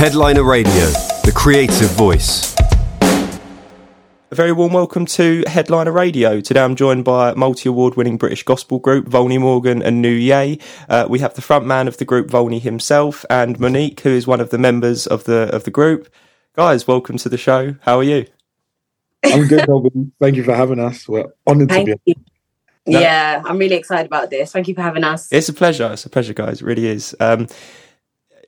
Headliner Radio, the creative voice. A very warm welcome to Headliner Radio. Today I'm joined by multi award winning British gospel group Volney Morgan and New Ye. Uh, we have the front man of the group, Volney himself, and Monique, who is one of the members of the of the group. Guys, welcome to the show. How are you? I'm good, Robin. Thank you for having us. We're honoured to be. you. No. Yeah, I'm really excited about this. Thank you for having us. It's a pleasure. It's a pleasure, guys. It really is. Um,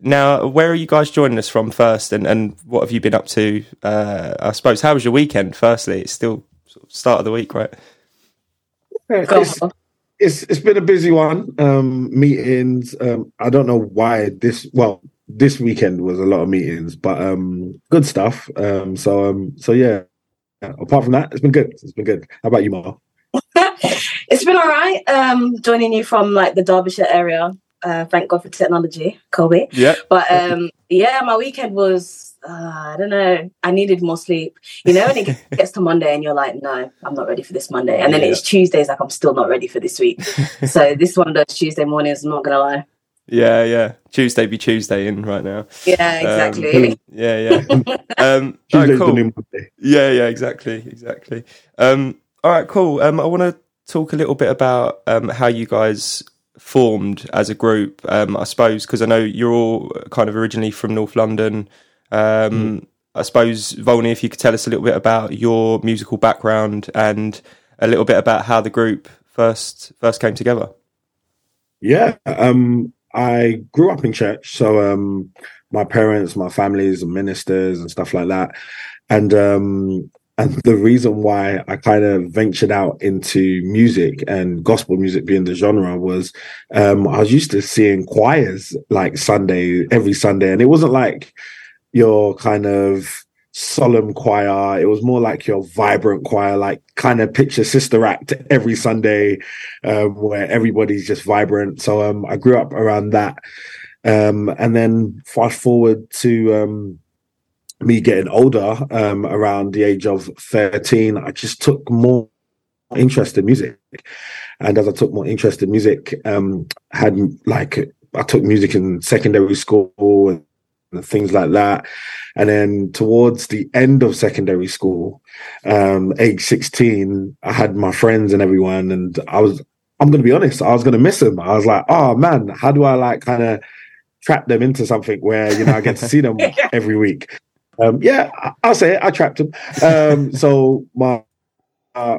now, where are you guys joining us from first, and, and what have you been up to? Uh, I suppose, how was your weekend? Firstly, it's still sort of start of the week, right? It's, it's it's been a busy one. Um, meetings. Um, I don't know why this. Well, this weekend was a lot of meetings, but um, good stuff. Um, so um, so yeah. Apart from that, it's been good. It's been good. How about you, Mar? it's been all right. Um, joining you from like the Derbyshire area. Uh, thank God for technology, Colby. Yeah. But um, yeah, my weekend was. Uh, I don't know. I needed more sleep. You know, when it gets to Monday and you're like, no, I'm not ready for this Monday. And then Yeah. it's Tuesdays, like, I'm still not ready for this week. so this one of those Tuesday mornings, I'm not going to lie. Yeah, yeah. Tuesday be Tuesday in right now. Yeah, Um, exactly. Yeah, yeah. Um, all right, Tuesday's cool. the new Monday. Yeah, yeah, exactly, exactly. Um, all right, cool. Um, I want to talk a little bit about um, how you guys formed as a group. Um, I suppose because I know you're all kind of originally from North London. Um, I suppose Volney, if you could tell us a little bit about your musical background and a little bit about how the group first first came together. Yeah. Um, I grew up in church, so um, my parents, my families, and ministers and stuff like that, and um, and the reason why I kind of ventured out into music and gospel music being the genre was um, I was used to seeing choirs like Sunday every Sunday, and it wasn't like your kind of solemn choir. It was more like your vibrant choir, like kind of picture Sister Act every Sunday, um, where everybody's just vibrant. So um, I grew up around that, um, and then fast forward to um, me getting older, um, around the age of thirteen, I just took more interest in music, and as I took more interest in music, um, had like I took music in secondary school and and things like that. And then towards the end of secondary school, um, age 16, I had my friends and everyone, and I was, I'm going to be honest, I was going to miss them. I was like, oh man, how do I like kind of trap them into something where, you know, I get to see them every week? Um, yeah, I'll say it, I trapped him. Um, so my, uh,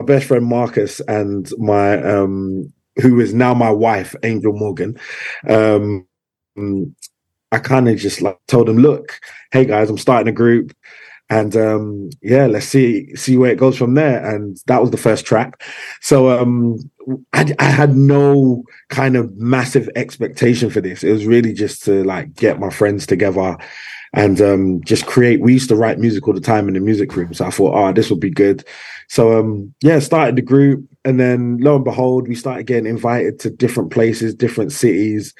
my best friend Marcus and my, um, who is now my wife, Angel Morgan, um, I kind of just like told them, look, hey guys, I'm starting a group. And um yeah, let's see see where it goes from there. And that was the first track. So um I, I had no kind of massive expectation for this. It was really just to like get my friends together and um just create. We used to write music all the time in the music room. So I thought, oh, this would be good. So um yeah, started the group and then lo and behold, we started getting invited to different places, different cities,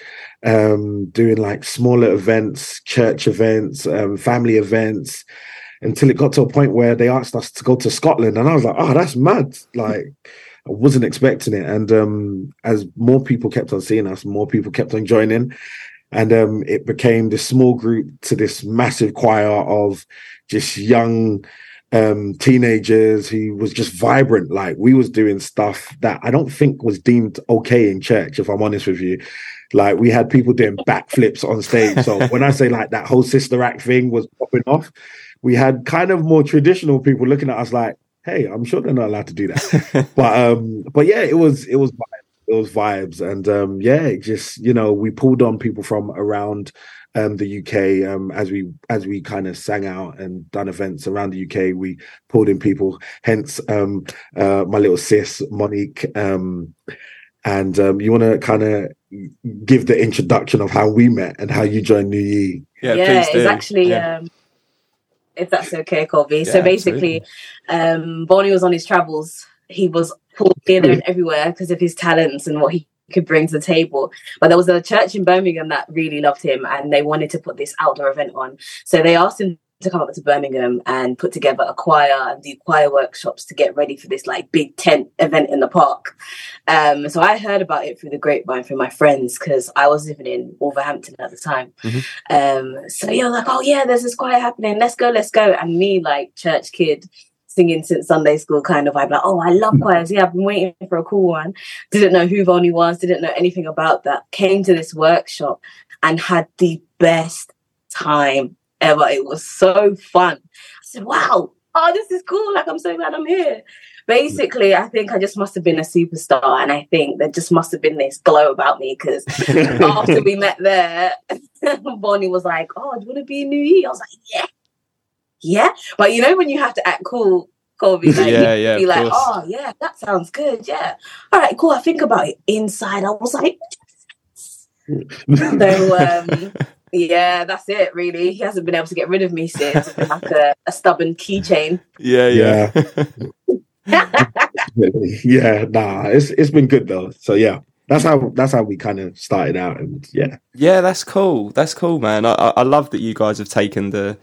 um, doing like smaller events, church events, um, family events, until it got to a point where they asked us to go to Scotland, and I was like, "Oh, that's mad!" Like I wasn't expecting it, and um, as more people kept on seeing us, more people kept on joining, and um, it became this small group to this massive choir of just young um teenagers who was just vibrant. Like we was doing stuff that i don't think was deemed okay in church if i'm honest with you. Like we had people doing backflips on stage. So when i say like that whole sister act thing was popping off we had kind of more traditional people looking at us like hey i'm sure they're not allowed to do that. But um but yeah it was it was vibes. It was vibes and um yeah it just you know we pulled on people from around um, the UK um, as we as we kind of sang out and done events around the UK. We pulled in people, hence um, uh, my little sis Monique. Um, and um, you want to kind of give the introduction of how we met and how you joined New-Ye. Yeah, yeah, please do. it's actually Yeah. um if that's okay, Colby. so Yeah, basically, um Volney was on his travels. He was pulled here there and everywhere because of his talents and what he could bring to the table. But there was a church in Birmingham that really loved him and they wanted to put this outdoor event on. So they asked him to come up to Birmingham and put together a choir and do choir workshops to get ready for this like big tent event in the park. Um, so I heard about it through the grapevine from my friends because I was living in Wolverhampton at the time. Mm-hmm. Um, so you're like, oh yeah, there's this choir happening. Let's go, let's go. And me, like church kid, singing since Sunday school kind of vibe. Like, oh, I love mm. choirs. Yeah, I've been waiting for a cool one. Didn't know who Volney was. Didn't know anything about that. Came to this workshop and had the best time ever. It was so fun. I said, wow, oh, this is cool. Like, I'm so glad I'm here. Basically, I think I just must have been a superstar. And I think there just must have been this glow about me because after we met there, Volney was like, oh, do you want to be in New-Ye? I was like, yeah. Yeah. But you know, when you have to act cool, Colby, like, Yeah, yeah, be of like, course. oh, yeah, that sounds good. Yeah. All right, cool. I think about it. Inside, I was like, so um, yeah, that's it. Really, he hasn't been able to get rid of me since. Like a, a stubborn keychain. yeah, yeah. yeah, nah, it's it's been good though. So yeah, that's how that's how we kind of started out, and yeah, Yeah, that's cool. That's cool, man. I, I I love that you guys have taken the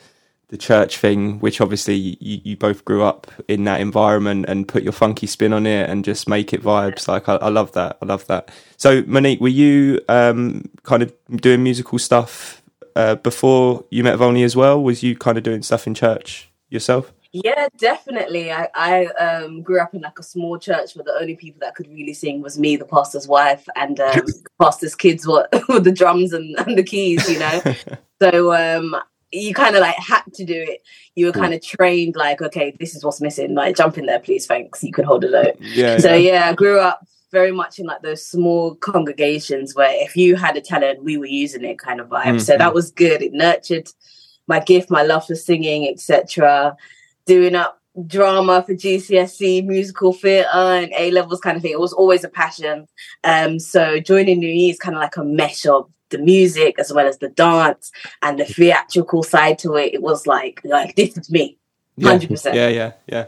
the church thing, which obviously you, you both grew up in that environment and put your funky spin on it and just make it vibes. Like I, I love that. I love that. So Monique, were you um, kind of doing musical stuff uh, before you met Volney as well? Was you kind of doing stuff in church yourself? Yeah, definitely. I, I um, grew up in like a small church where the only people that could really sing was me, the pastor's wife, and um, pastor's kids were with the drums and, and the keys, you know. so um, you kind of like had to do it. You were kind of trained, like, okay, this is what's missing. Like, jump in there, please, thanks. You can hold a note. Yeah. So yeah. yeah, I grew up very much in like those small congregations where if you had a talent, we were using it kind of vibe. So that was good. It nurtured my gift, my love for singing, etc. Doing up drama for GCSE, musical theatre, and A levels kind of thing. It was always a passion. Um, so joining New-Ye is kind of like a mesh of the music as well as the dance and the theatrical side to it. It was like like this is me, Yeah. hundred percent. Yeah, yeah, yeah.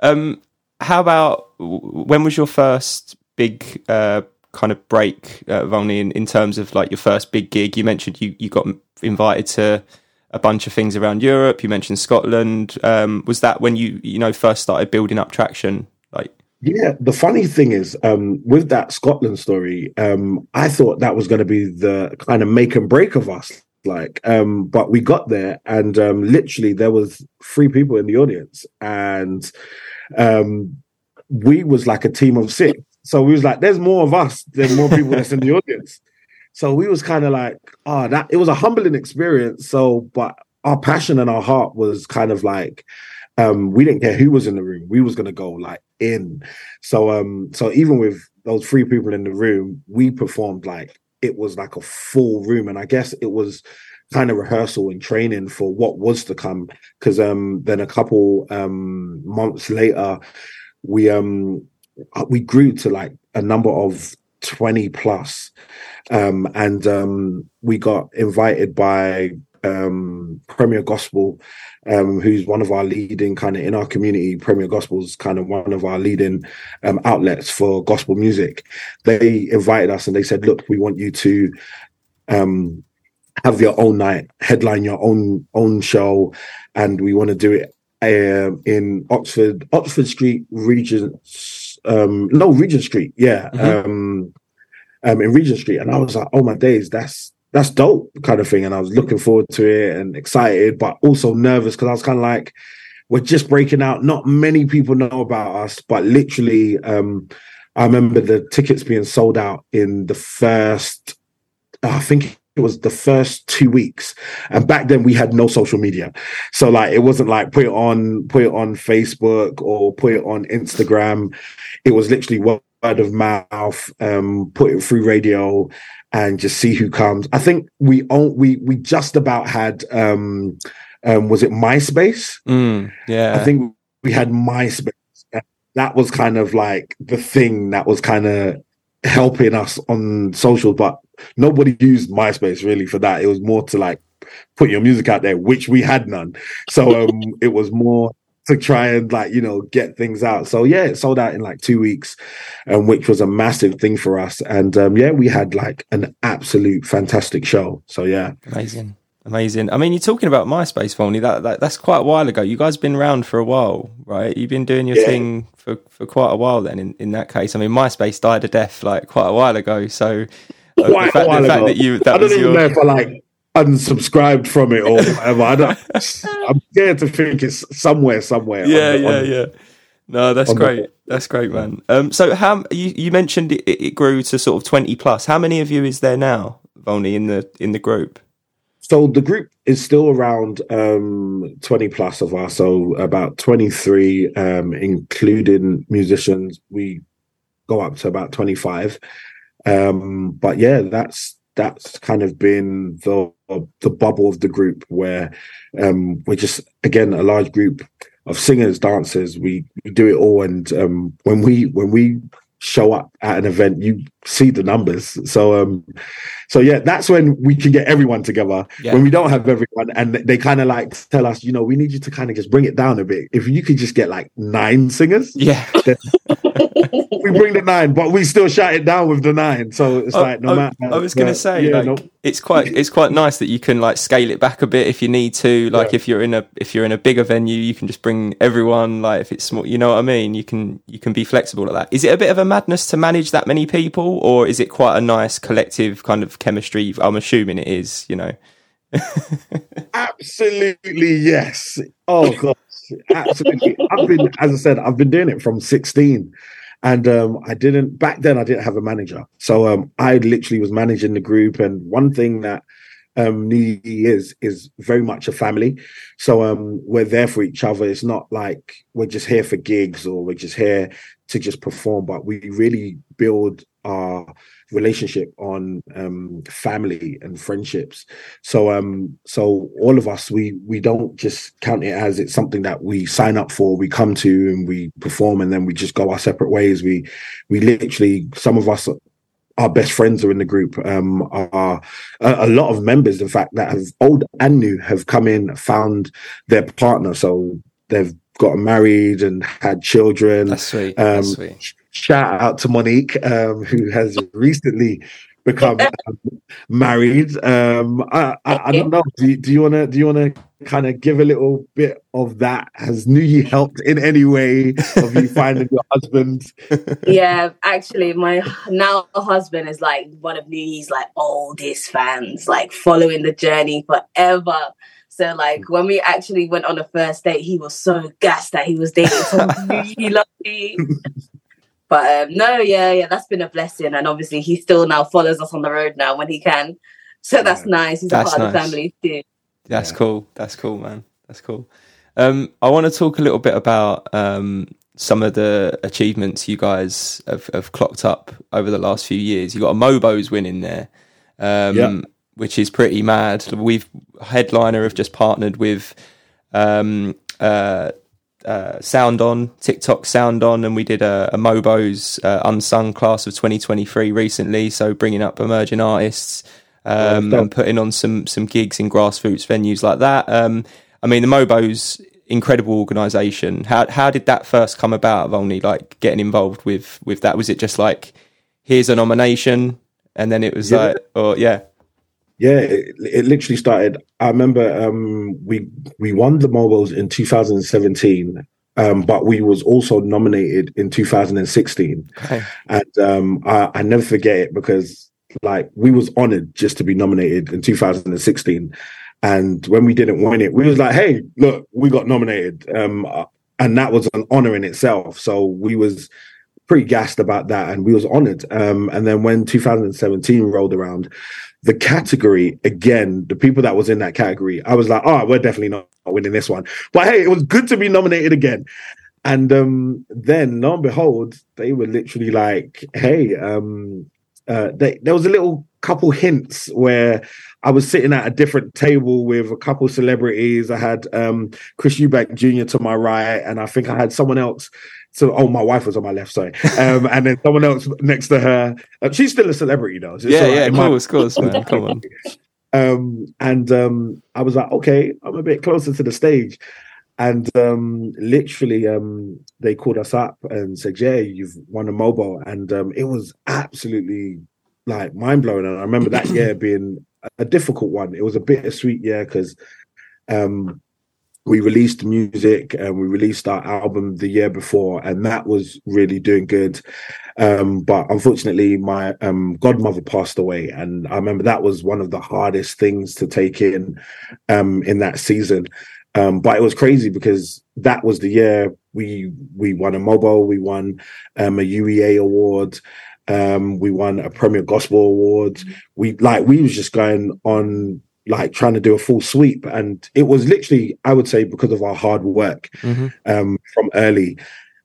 Um, how about when was your first big uh, kind of break, uh, Volney, in, in terms of like your first big gig? You mentioned you, you got invited to a bunch of things around Europe. You mentioned Scotland. Um, was that when you you know first started building up traction? Yeah. The funny thing is, um, with that Scotland story, um, I thought that was going to be the kind of make and break of us. Like, um, but we got there, and um, literally there was three people in the audience, and um, we was like a team of six. So we was like, there's more of us than more people that's in the audience. So we was kind of like, oh, that it was a humbling experience. So, but our passion and our heart was kind of like, um, we didn't care who was in the room. We was gonna go like in. So, um, so even with those three people in the room, we performed like it was like a full room, and I guess it was kind of rehearsal and training for what was to come. Because um, then a couple um months later, we um we grew to like a number of 20 plus um and um we got invited by um premier gospel um who's one of our leading kind of in our community premier gospel's kind of one of our leading um outlets for gospel music they invited us and they said look we want you to um have your own night headline your own own show and we want to do it um, in Oxford, Oxford Street, Regent, um, no, Regent Street, yeah, Mhm. um, um, in Regent Street, and I was like, oh my days, that's that's dope, kind of thing, and I was looking forward to it and excited, but also nervous because I was kind of like, we're just breaking out. Not many people know about us, but literally, um, I remember the tickets being sold out in the first, I think it was the first two weeks, and back then we had no social media. So like it wasn't like put it on put it on Facebook or put it on Instagram. It was literally word of mouth, um, put it through radio and just see who comes. I think we own, we we just about had um um was it MySpace? mm, yeah, I think we had MySpace. That was kind of like the thing that was kind of helping us on social, but nobody used MySpace really for that. It was more to like put your music out there, which we had none. So um it was more to try and like, you know, get things out. So yeah, it sold out in like two weeks, um, which was a massive thing for us. And um yeah, we had like an absolute fantastic show. So yeah. amazing. Amazing. I mean, you're talking about MySpace, Volney. That, that that's quite a while ago. You guys been around for a while, right? You've been doing your Yeah. thing for, for quite a while. Then, in, in that case, I mean, MySpace died a death like quite a while ago. So, uh, the fact, the fact that you I that don't was even your know if I like unsubscribed from it or whatever. I don't. I'm scared to think it's somewhere, somewhere. yeah, the- yeah, on- yeah. No, that's on the- great. That's great, man. Um, so how you, you mentioned it, it grew to sort of twenty plus. How many of you is there now, Volney, in the in the group? So the group is still around um, 20 plus of us, so about 23, um, including musicians. We go up to about 25. Um, but yeah, that's that's kind of been the the bubble of the group where um, we're just again a large group of singers, dancers. We, we do it all, and um, when we when we show up at an event, you see the numbers. So um, so yeah, that's when we can get everyone together. Yeah. When we don't have everyone, and they kind of like tell us, you know, we need you to kind of just bring it down a bit. If you could just get like nine singers, Yeah, we bring the nine, but we still shut it down with the nine. So it's I- like no I- matter. I was going to but, say, yeah, like, no- it's quite it's quite nice that you can like scale it back a bit if you need to. Like Yeah. if you're in a if you're in a bigger venue, you can just bring everyone. Like if it's small, you know what I mean. You can you can be flexible like that. Is it a bit of a madness to manage that many people, or is it quite a nice collective kind of chemistry? I'm assuming it is. You know. Absolutely yes. Oh gosh, absolutely. I've been, as I said, I've been doing it from 16. And um, I didn't back then I didn't have a manager. So um, I literally was managing the group. And one thing that um New is is very much a family. So um we're there for each other. It's not like we're just here for gigs or we're just here to just perform, but we really build our relationship on um family and friendships. So um so all of us we we don't just count it as it's something that we sign up for we come to and we perform and then we just go our separate ways. We we literally some of us our best friends are in the group um are a, a lot of members in fact that have old and new have come in found their partner. So they've got married and had children That's sweet. Um, That's sweet. shout out to Monique, um, who has recently become um, married. Um, I, I, I don't know. Do you, do you wanna do you wanna kind of give a little bit of that? Has New-Ye helped in any way of you finding your husband? yeah, actually, my now husband is like one of New-Ye's like oldest fans, like following the journey forever. So like when we actually went on a first date, he was so gassed that he was dating someone New-Ye lucky. But um, no, yeah, yeah, that's been a blessing, and obviously he still now follows us on the road now when he can. So that's nice. He's That's a part of the nice. family too. That's Yeah. cool. That's cool, man. That's cool. Um, I want to talk a little bit about um, some of the achievements you guys have, have clocked up over the last few years. You got a Mobo's win in there, um, Yeah. Which is pretty mad. We've headliner have just partnered with um, uh, uh, Sound On TikTok Sound On, and we did a, a Mobo's uh, unsung class of 2023 recently. So bringing up emerging artists um, Oh, and putting on some some gigs in grassroots venues like that. Um, I mean, the Mobo's incredible organisation. How how did that first come about? Of only like getting involved with with that. Was it just like here's a nomination, and then it was Yeah. like, or yeah, Yeah, it, it literally started. I remember um, we we won the MOBOs in 2017, um, but we was also nominated in 2016. okay. and um, I, I never forget it because like we was honored just to be nominated in 2016 and when we didn't win it we was like hey look we got nominated um, uh, and that was an honor in itself so we was pretty gassed about that and we was honored um, and then when 2017 rolled around the category again the people that was in that category i was like oh we're definitely not winning this one but hey it was good to be nominated again and um, then, lo and behold, they were literally like, "Hey, um, uh, they, there was a little couple hints where I was sitting at a different table with a couple celebrities. I had um, Chris Eubank Jr. to my right, and I think I had someone else. So, oh, my wife was on my left, sorry, um, and then someone else next to her. Uh, she's still a celebrity though. so yeah, right. yeah, of course, of course, man. Come on. um, and um, I was like, okay, I'm a bit closer to the stage. And um, literally, um, they called us up and said, "Yeah, you've won a MOBO," and um, it was absolutely like mind blowing. And I remember that year being a difficult one. It was a bittersweet year because um, we released music and we released our album the year before, and that was really doing good. Um, but unfortunately, my um, godmother passed away, and I remember that was one of the hardest things to take in um, in that season. Um, but it was crazy because that was the year we we won a MOBO, we won um, a UEA award, um, we won a Premier Gospel award. We like we was just going on like trying to do a full sweep, and it was literally I would say because of our hard work Mm-hmm. um, from early.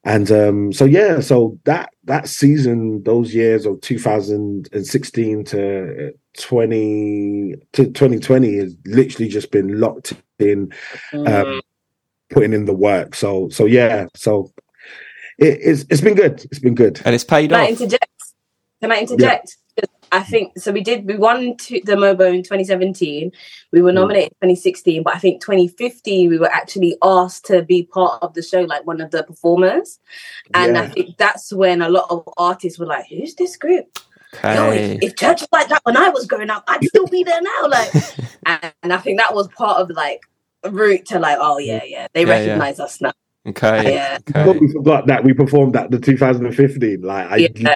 And um, so yeah, so that that season, those years of 2016 to 20 to 2020 has literally just been locked in um, putting in the work. So so yeah, so it, it's it's been good. It's been good. And it's paid Can I off. interject? Can I interject? I think so. We did. We won to the Mobo in 2017. We were Mm. nominated in 2016, but I think 2015 we were actually asked to be part of the show, like one of the performers. And I think that's when a lot of artists were like, "Who's this group?" Yo, if, if church was like that when I was growing up, I'd still be there now. Like, and, and I think that was part of like a route to like, oh yeah, yeah, they Yeah, yeah. recognize us now. Okay. Yeah. I Okay. totally forgot that we performed at the 2015. Like I, Yeah.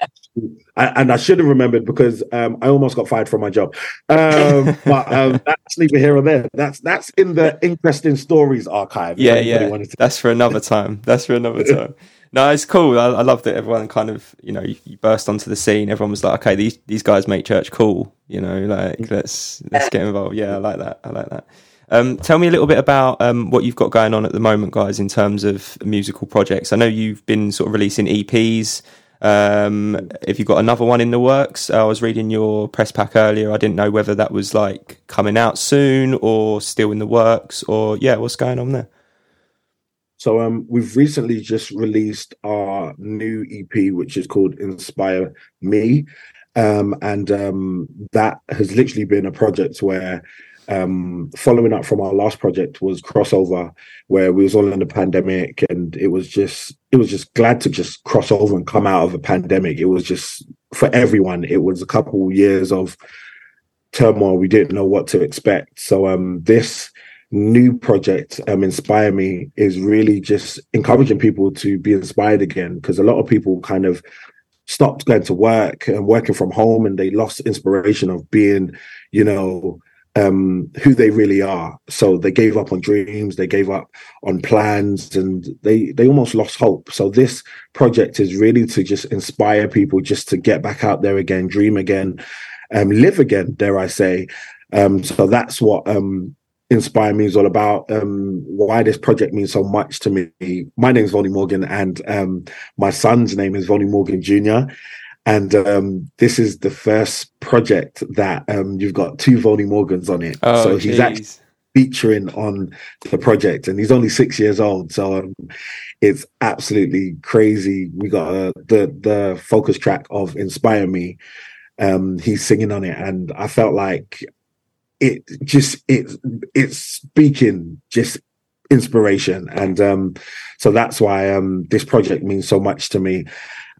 I and I should have remembered because um, I almost got fired from my job. Um, but um, that's neither here or there. That's that's in the interesting stories archive. Yeah, yeah. That's for another time. That's for another time. No, it's cool. I, I love that everyone kind of, you know, you, you burst onto the scene. Everyone was like, okay, these these guys make church cool. You know, like let's let's get involved. Yeah, I like that. I like that. Um, tell me a little bit about um, what you've got going on at the moment, guys, in terms of musical projects. I know you've been sort of releasing EPs. Um, if you've got another one in the works, I was reading your press pack earlier. I didn't know whether that was like coming out soon or still in the works, or yeah, what's going on there? So um, we've recently just released our new EP, which is called Inspire Me, um, and um, that has literally been a project where, um, following up from our last project, was crossover, where we was all in the pandemic, and it was just it was just glad to just cross over and come out of a pandemic. It was just for everyone. It was a couple years of turmoil. We didn't know what to expect. So um, this new project um inspire me is really just encouraging people to be inspired again because a lot of people kind of stopped going to work and working from home and they lost inspiration of being you know um who they really are so they gave up on dreams they gave up on plans and they they almost lost hope so this project is really to just inspire people just to get back out there again dream again um live again dare i say um so that's what um Inspire Me is all about. Um, why this project means so much to me. My name is Volney Morgan, and um, my son's name is Volney Morgan Jr. And um, this is the first project that um, you've got two Volney Morgans on it. Oh, so he's actually featuring on the project, and he's only six years old. So um, it's absolutely crazy. We got uh, the the focus track of "Inspire Me." Um, he's singing on it, and I felt like it just it it's speaking just inspiration, and um, so that's why um, this project means so much to me.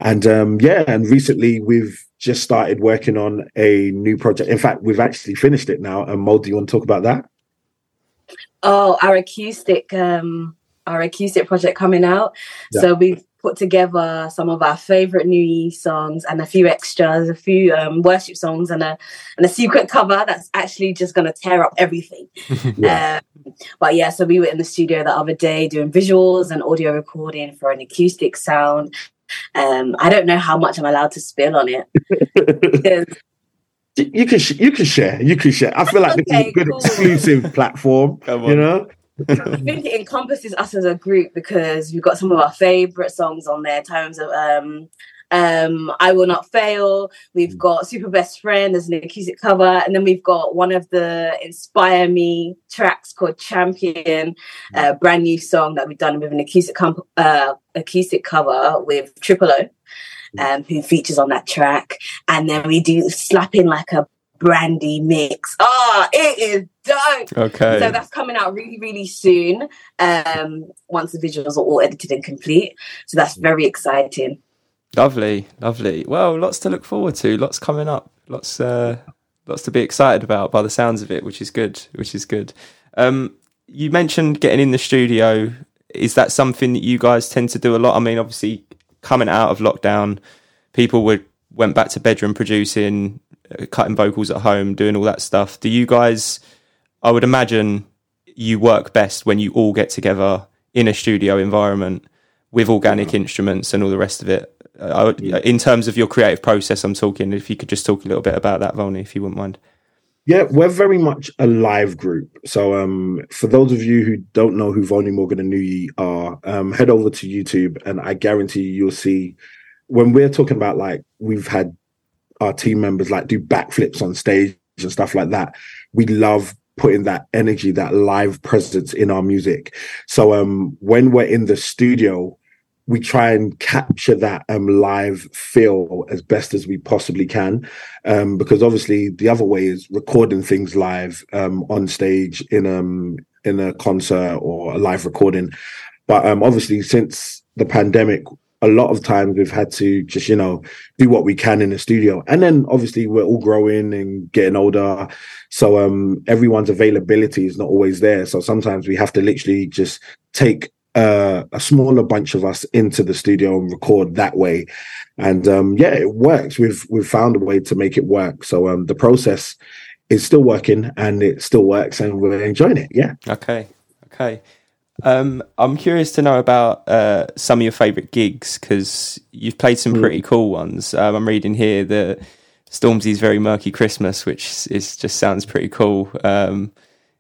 And um, yeah, and recently we've just started working on a new project. In fact, we've actually finished it now. And Mo, do you want to talk about that? Oh, our acoustic, um, our acoustic project coming out. Yeah. So we've put together some of our favorite New-Ye songs and a few extras, a few um, worship songs, and a and a secret cover that's actually just going to tear up everything. Yeah. Um, but yeah, so we were in the studio the other day doing visuals and audio recording for an acoustic sound. Um, I don't know how much I'm allowed to spill on it. you can sh- you can share. You can share. I feel like this is a good cool. exclusive platform. Come You know. I think it encompasses us as a group because we've got some of our favorite songs on there. Times of um, um, I will not fail. We've got super best friend. There's an acoustic cover, and then we've got one of the inspire me tracks called Champion, a brand new song that we've done with an acoustic comp- uh, acoustic cover with Triple O, um, who features on that track. And then we do slap in like a brandy mix. Oh, it is dope. Okay. So that's coming out really, really soon. Um, once the visuals are all edited and complete. So that's very exciting. Lovely, lovely. Well, lots to look forward to. Lots coming up. lots uh, lots to be excited about by the sounds of it, which is good. Which is good. Um, you mentioned getting in the studio. Is that something that you guys tend to do a lot? I mean, obviously, coming out of lockdown, people would went back to bedroom producing, cutting vocals at home, doing all that stuff. Do you guys? I would imagine you work best when you all get together in a studio environment with organic instruments and all the rest of it. Uh, I would, In terms of your creative process, I'm talking. If you could just talk a little bit about that, Volney, if you wouldn't mind. Yeah, we're very much a live group. So, um, for those of you who don't know who Volney Morgan and New-Ye are, um, head over to YouTube, and I guarantee you, you'll see when we're talking about like we've had our team members like do backflips on stage and stuff like that. We love putting that energy, that live presence in our music. So um, when we're in the studio, we try and capture that um, live feel as best as we possibly can, um, because obviously the other way is recording things live um, on stage in um in a concert or a live recording. But um, obviously, since the pandemic, a lot of times we've had to just you know do what we can in the studio. And then obviously we're all growing and getting older. So um everyone's availability is not always there. So sometimes we have to literally just take uh, a smaller bunch of us into the studio and record that way. And um yeah it works. We've we've found a way to make it work. So um the process is still working and it still works and we're enjoying it. Yeah. Okay. Okay um, I'm curious to know about uh, some of your favourite gigs because you've played some pretty cool ones. Um, I'm reading here that Stormzy's Very Murky Christmas, which is just sounds pretty cool. Um,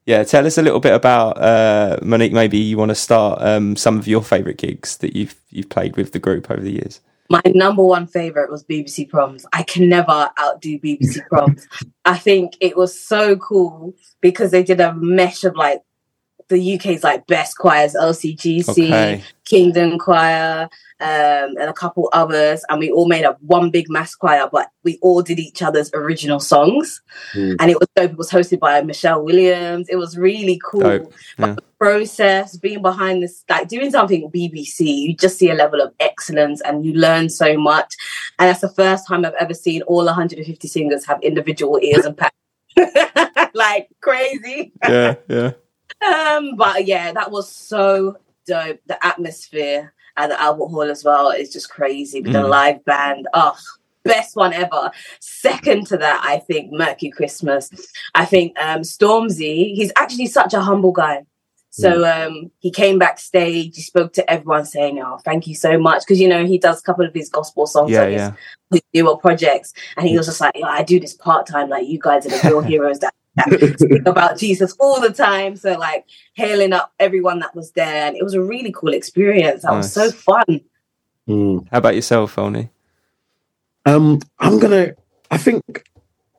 yeah, tell us a little bit about uh, Monique. Maybe you want to start um, some of your favourite gigs that you've you've played with the group over the years. My number one favorite was BBC Proms. I can never outdo BBC Proms. I think it was so cool because they did a mesh of like the UK's like best choirs, LCGC, Okay. Kingdom Choir, um, and a couple others, and we all made up one big mass choir, but we all did each other's original songs, Mm. and it was dope. It was hosted by Michelle Williams. It was really cool. Dope, But yeah. the process, being behind this, like doing something BBC, you just see a level of excellence, and you learn so much. And that's the first time I've ever seen all 150 singers have individual ears and pads. like crazy. Yeah, yeah. Um, but yeah, that was so dope. The atmosphere at the Albert Hall as well is just crazy with the Mm. live band. Oh, best one ever. Second to that, I think Murky Christmas. I think um Stormzy, he's actually such a humble guy. So um he came backstage, he spoke to everyone saying, Oh, thank you so much. Because you know, he does a couple of his gospel songs Yeah, on his yeah. with newer projects. And he was just like, "Yeah, I do this part time. Like, you guys are the real heroes that, about Jesus all the time. So, like, hailing up everyone that was there. And it was a really cool experience. That was so fun. Mm. How about yourself, Volney? Um, I'm gonna. I think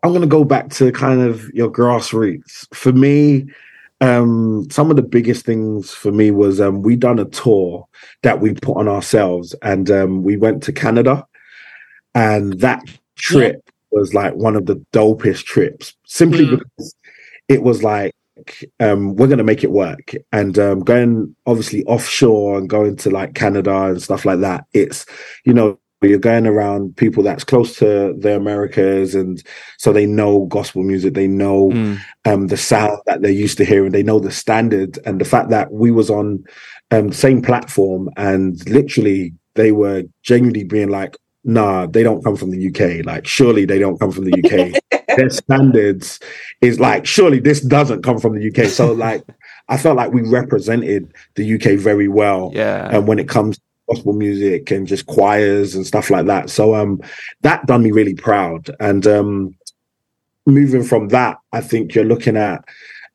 I'm gonna go back to kind of your grassroots. For me, um, some of the biggest things for me was um, we done a tour that we put on ourselves, and um, we went to Canada, and that trip was like one of the dopest trips, simply Mm. because it was like. Um, we're gonna make it work, and um, going obviously offshore and going to like Canada and stuff like that. It's you know you're going around people that's close to the Americas, and so they know gospel music, they know Mm, um, the sound that they're used to hearing, they know the standard, and the fact that we was on um, the same platform, and literally they were genuinely being like, "Nah, they don't come from the UK. Like, surely they don't come from the UK. Their standards is like, surely this doesn't come from the UK." So, like, I felt like we represented the UK very well yeah. and when it comes to gospel music and just choirs and stuff like that. So um that done me really proud. And um moving from that, I think you're looking at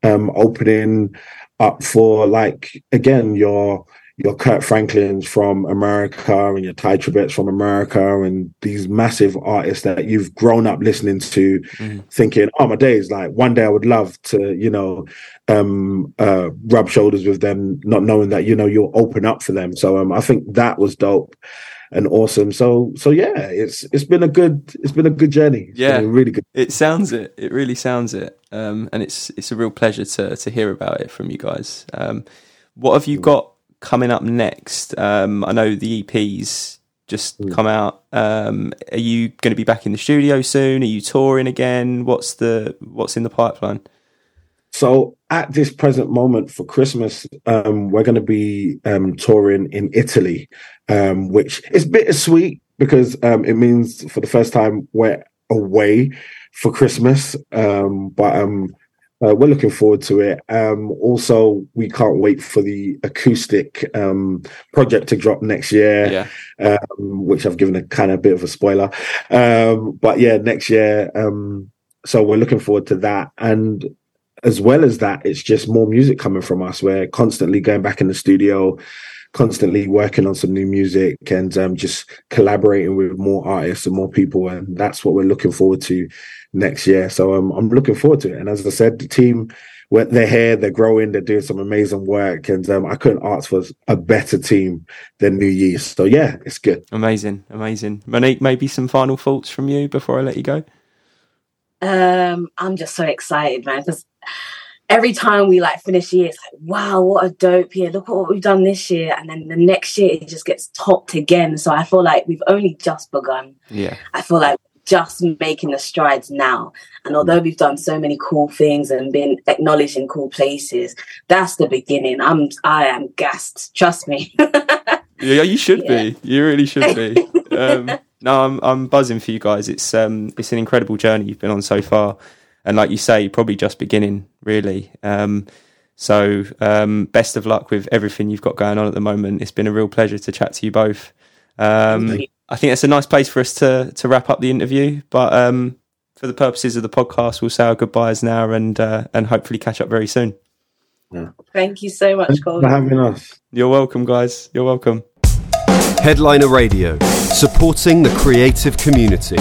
um opening up for like again your your Kirk Franklins from America and your Tye Tribett's from America and these massive artists that you've grown up listening to, Mhm. thinking, oh my days, like one day I would love to, you know, um uh rub shoulders with them, not knowing that, you know, you'll open up for them. So um I think that was dope and awesome. So so yeah, it's it's been a good it's been a good journey. It's Yeah. really good It sounds it. It really sounds it. Um, and it's it's a real pleasure to to hear about it from you guys. Um, what have you got coming up next? Um, I know the EP's just mm. come out. Um, are you going to be back in the studio soon? Are you touring again? What's the what's in the pipeline? So at this present moment for Christmas, um, we're going to be um, touring in Italy, um, which is bittersweet because um, it means for the first time we're away for Christmas. Um, but um, uh, we're looking forward to it. Um, also, we can't wait for the acoustic um, project to drop next year, yeah. um, which I've given a kind of bit of a spoiler. Um, but yeah, next year. Um, so we're looking forward to that. And as well as that, it's just more music coming from us. We're constantly going back in the studio, constantly working on some new music and um, just collaborating with more artists and more people. And that's what we're looking forward to next year. So um, I'm looking forward to it. And as I said, the team, they're here, they're growing, they're doing some amazing work, and um, I couldn't ask for a better team than New-Ye's. So yeah, it's good. Amazing, amazing. Monique, maybe some final thoughts from you before I let you go. Um, I'm just so excited, man, because every time we like finish year, it's like, wow, what a dope year. Look at what we've done this year. And then the next year it just gets topped again. So I feel like we've only just begun. Yeah. I feel like just making the strides now. And although we've done so many cool things and been acknowledged in cool places, that's the beginning. I'm I am gassed. Trust me. yeah, you should yeah. be. You really should be. Um, no, I'm I'm buzzing for you guys. It's um it's an incredible journey you've been on so far, and like you say, probably just beginning really. Um, so um, best of luck with everything you've got going on at the moment. It's been a real pleasure to chat to you both. Um, I think that's a nice place for us to to wrap up the interview. But um, for the purposes of the podcast, we'll say our goodbyes now and uh, and hopefully catch up very soon. Yeah. Thank you so much, Cole. for having us. You're welcome, guys. You're welcome. Headliner Radio, supporting the creative community.